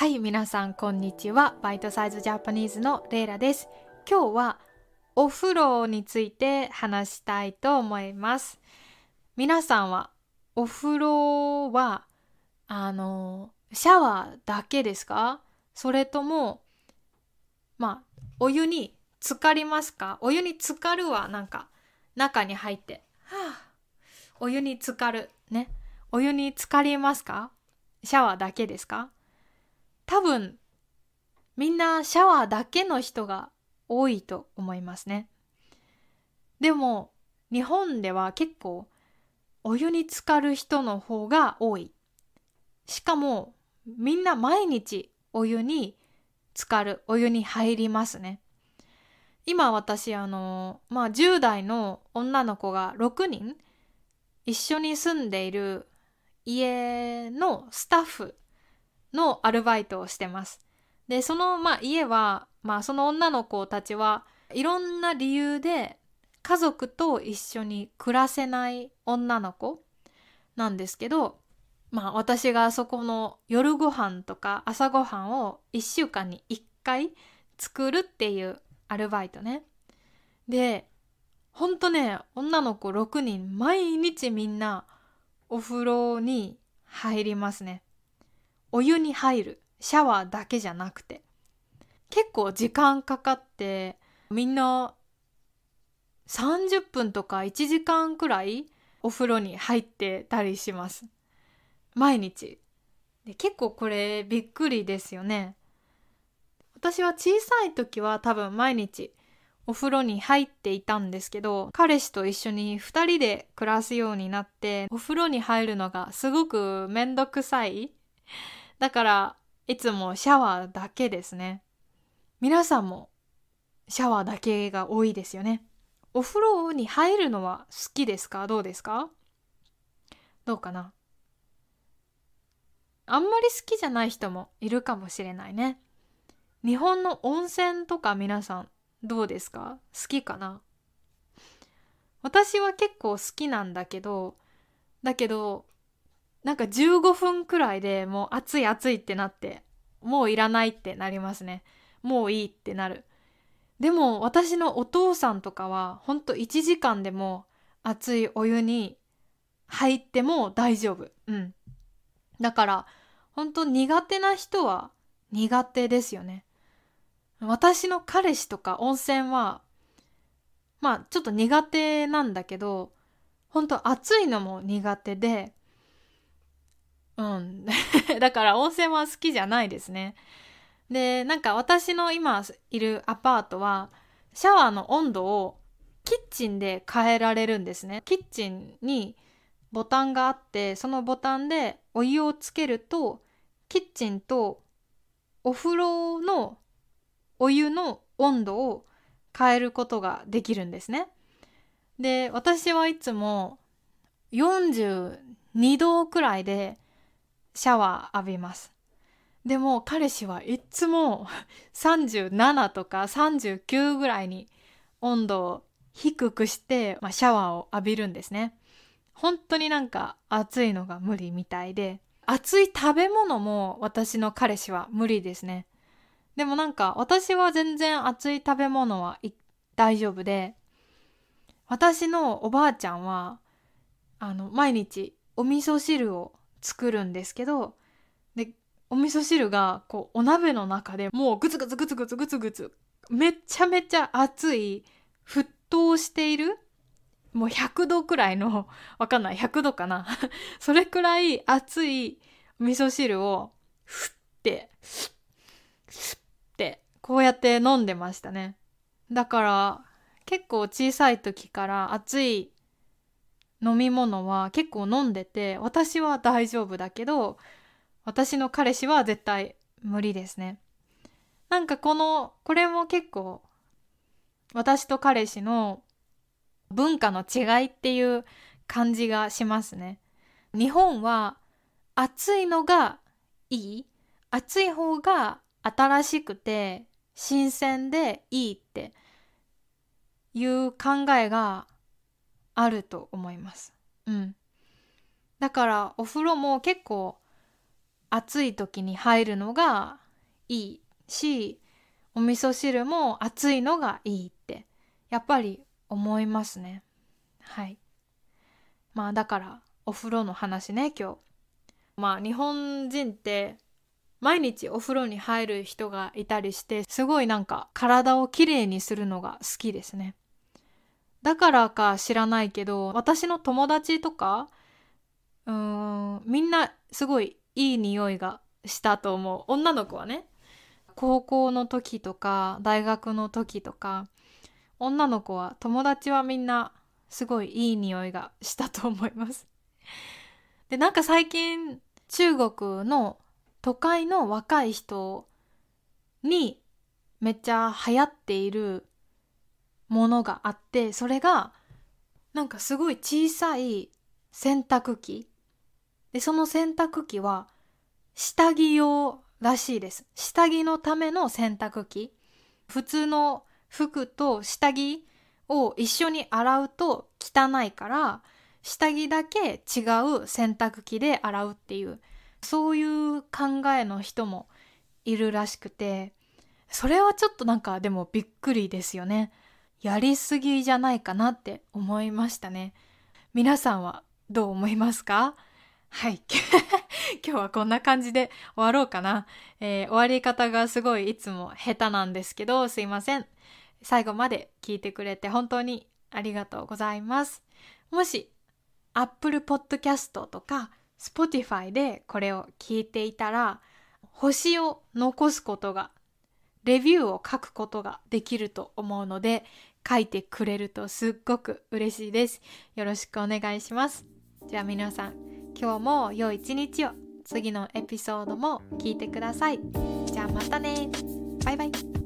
はい皆さんこんにちは。バイトサイズジャパニーズのレイラです。今日はお風呂について話したいと思います。皆さんはお風呂はあのシャワーだけですか？それともまあお湯に浸かりますか？お湯に浸かるはなんか中に入ってはあお湯に浸かるね。お湯に浸かりますか？シャワーだけですか？多分みんなシャワーだけの人が多いと思いますね。でも日本では結構お湯に浸かる人の方が多い。しかもみんな毎日お湯に浸かる、お湯に入りますね。今私あの、まあ10代の女の子が6人一緒に住んでいる家のスタッフのアルバイトをしてます。で、その、まあ、家は、まあ、その女の子たちはいろんな理由で家族と一緒に暮らせない女の子なんですけど、まあ、私がそこの夜ご飯とか朝ご飯を1週間に1回作るっていうアルバイトね。で、ほんとね、女の子6人毎日みんなお風呂に入りますね。お湯に入る。シャワーだけじゃなくて。結構時間かかってみんな30分とか1時間くらいお風呂に入ってたりします。毎日。で結構これびっくりですよね。私は小さい時は多分毎日お風呂に入っていたんですけど彼氏と一緒に2人で暮らすようになってお風呂に入るのがすごくめんどくさいだから、いつもシャワーだけですね。皆さんもシャワーだけが多いですよね。お風呂に入るのは好きですか？どうですか？どうかな？あんまり好きじゃない人もいるかもしれないね。日本の温泉とか皆さんどうですか？好きかな？私は結構好きなんだけど、だけどなんか15分くらいでもう暑い暑いってなってもういらないってなりますね。もういいってなる。でも私のお父さんとかはほんと1時間でも熱いお湯に入っても大丈夫。うん。だから本当苦手な人は苦手ですよね。私の彼氏とか温泉はまあちょっと苦手なんだけど本当暑いのも苦手でうん。だから温泉は好きじゃないですね。で、なんか私の今いるアパートは、シャワーの温度をキッチンで変えられるんですね。キッチンにボタンがあって、そのボタンでお湯をつけると、キッチンとお風呂のお湯の温度を変えることができるんですね。で、私はいつも42度くらいでシャワー浴びます。でも彼氏はいつも 37とか39ぐらいに温度を低くして、まあ、シャワーを浴びるんですね。本当になんか暑いのが無理みたいで、熱い食べ物も私の彼氏は無理ですね。でもなんか私は全然熱い食べ物は大丈夫で、私のおばあちゃんは、あの、毎日お味噌汁を作るんですけどでお味噌汁がこうお鍋の中でもうグツグツグツグツグツグツめちゃめちゃ熱い沸騰しているもう100度くらいの わかんない100度かな？それくらい熱い味噌汁をふってふってこうやって飲んでましたね。だから結構小さい時から熱い飲み物は結構飲んでて私は大丈夫だけど私の彼氏は絶対無理ですね。なんかこのこれも結構私と彼氏の文化の違いっていう感じがしますね。日本は暑いのがいい暑い方が新しくて新鮮でいいっていう考えがあると思います。うん。だからお風呂も結構暑い時に入るのがいいしお味噌汁も熱いのがいいってやっぱり思いますねはいまあだからお風呂の話ね今日まあ日本人って毎日お風呂に入る人がいたりしてすごいなんか体をきれいにするのが好きですねだからか知らないけど私の友達とかうーんみんなすごいいい匂いがしたと思う。女の子はね。高校の時とか大学の時とか女の子は友達はみんなすごいいい匂いがしたと思います。でなんか最近中国の都会の若い人にめっちゃ流行っているものがあってそれがなんかすごい小さい洗濯機。でその洗濯機は下着用らしいです。下着のための洗濯機。普通の服と下着を一緒に洗うと汚いから下着だけ違う洗濯機で洗うっていうそういう考えの人もいるらしくてそれはちょっとなんかでもびっくりですよね。やりすぎじゃないかなって思いましたね。皆さんはどう思いますか？はい。今日はこんな感じで終わろうかな、えー、終わり方がすごいいつも下手なんですけどすいません。最後まで聞いてくれて本当にありがとうございます。もし Apple Podcast とか Spotify でこれを聞いていたら星を残すことがレビューを書くことができると思うので書いてくれるとすっごく嬉しいです。よろしくお願いします。じゃあ皆さん今日も良い一日を。次のエピソードも聞いてください。じゃあまたね。バイバイ。